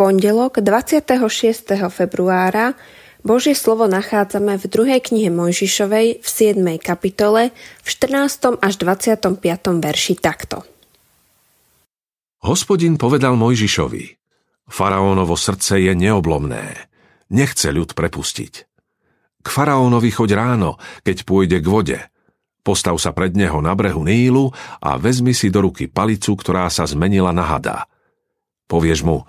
pondelok 26. februára Božie slovo nachádzame v druhej knihe Mojžišovej v 7. kapitole v 14. až 25. verši takto. Hospodin povedal Mojžišovi, faraónovo srdce je neoblomné, nechce ľud prepustiť. K faraónovi choď ráno, keď pôjde k vode. Postav sa pred neho na brehu Nílu a vezmi si do ruky palicu, ktorá sa zmenila na hada. Povieš mu,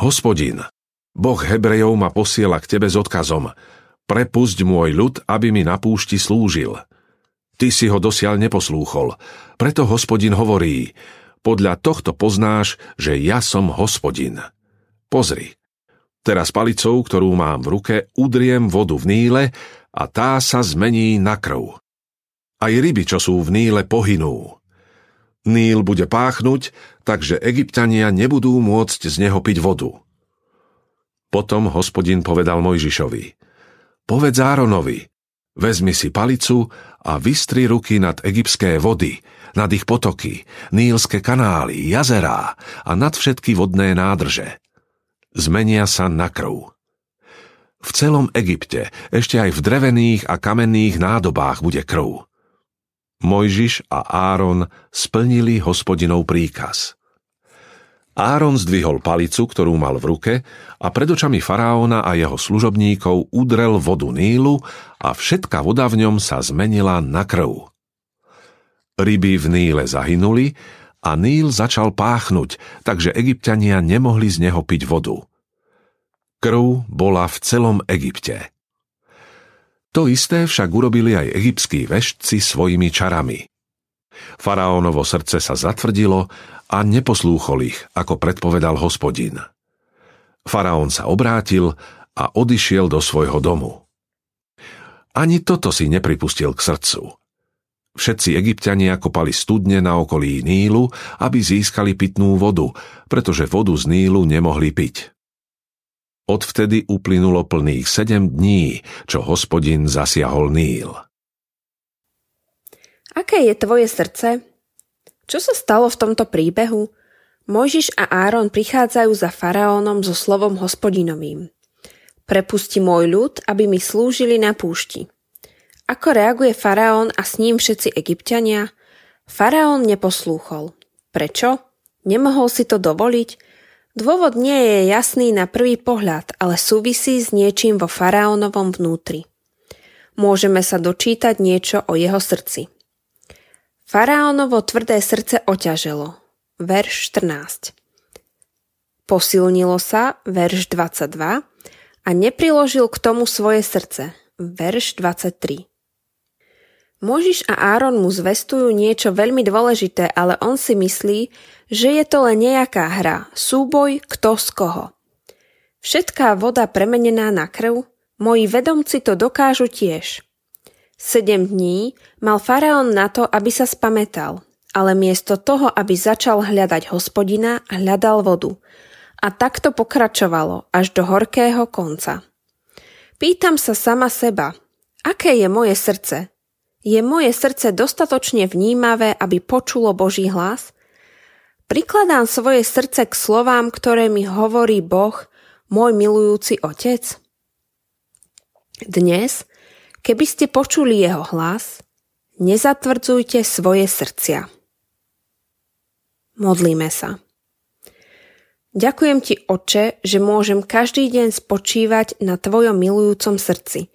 hospodin, Boh Hebrejov ma posiela k tebe s odkazom. Prepusť môj ľud, aby mi na púšti slúžil. Ty si ho dosiaľ neposlúchol. Preto hospodin hovorí, podľa tohto poznáš, že ja som hospodin. Pozri, teraz palicou, ktorú mám v ruke, udriem vodu v Níle a tá sa zmení na krv. Aj ryby, čo sú v Níle, pohynú. Níl bude páchnuť, takže egyptania nebudú môcť z neho piť vodu. Potom hospodin povedal Mojžišovi, povedz Áronovi, vezmi si palicu a vystri ruky nad egyptské vody, nad ich potoky, nílske kanály, jazerá a nad všetky vodné nádrže. Zmenia sa na krv. V celom Egypte, ešte aj v drevených a kamenných nádobách bude krv. Mojžiš a Áron splnili hospodinov príkaz. Áron zdvihol palicu, ktorú mal v ruke a pred očami faraóna a jeho služobníkov udrel vodu Nílu a všetka voda v ňom sa zmenila na krv. Ryby v Níle zahynuli a Níl začal páchnuť, takže egyptiania nemohli z neho piť vodu. Krv bola v celom Egypte. To isté však urobili aj egyptskí veštci svojimi čarami. Faraónovo srdce sa zatvrdilo a neposlúchol ich, ako predpovedal hospodin. Faraón sa obrátil a odišiel do svojho domu. Ani toto si nepripustil k srdcu. Všetci egyptiania kopali studne na okolí Nílu, aby získali pitnú vodu, pretože vodu z Nílu nemohli piť. Odvtedy uplynulo plných sedem dní, čo hospodin zasiahol Níl. Aké je tvoje srdce? Čo sa stalo v tomto príbehu? Mojžiš a Áron prichádzajú za faraónom so slovom hospodinovým. Prepusti môj ľud, aby mi slúžili na púšti. Ako reaguje faraón a s ním všetci egyptiania? Faraón neposlúchol. Prečo? Nemohol si to dovoliť? Dôvod nie je jasný na prvý pohľad, ale súvisí s niečím vo faraónovom vnútri. Môžeme sa dočítať niečo o jeho srdci. Faraónovo tvrdé srdce oťaželo. Verš 14. Posilnilo sa, verš 22, a nepriložil k tomu svoje srdce, verš 23. Možiš a Áron mu zvestujú niečo veľmi dôležité, ale on si myslí, že je to len nejaká hra, súboj kto z koho. Všetká voda premenená na krv, moji vedomci to dokážu tiež – Sedem dní mal faraón na to, aby sa spametal, ale miesto toho, aby začal hľadať hospodina, hľadal vodu. A takto pokračovalo až do horkého konca. Pýtam sa sama seba, aké je moje srdce? Je moje srdce dostatočne vnímavé, aby počulo Boží hlas? Prikladám svoje srdce k slovám, ktoré mi hovorí Boh, môj milujúci Otec? Dnes Keby ste počuli jeho hlas, nezatvrdzujte svoje srdcia. Modlíme sa. Ďakujem ti, Oče, že môžem každý deň spočívať na tvojom milujúcom srdci.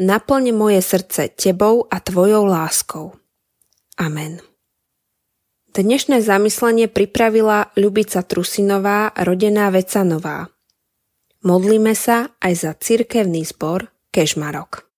Naplň moje srdce tebou a tvojou láskou. Amen. Dnešné zamyslenie pripravila Ľubica Trusinová, rodená Vecanová. Modlíme sa aj za cirkevný zbor Kežmarok.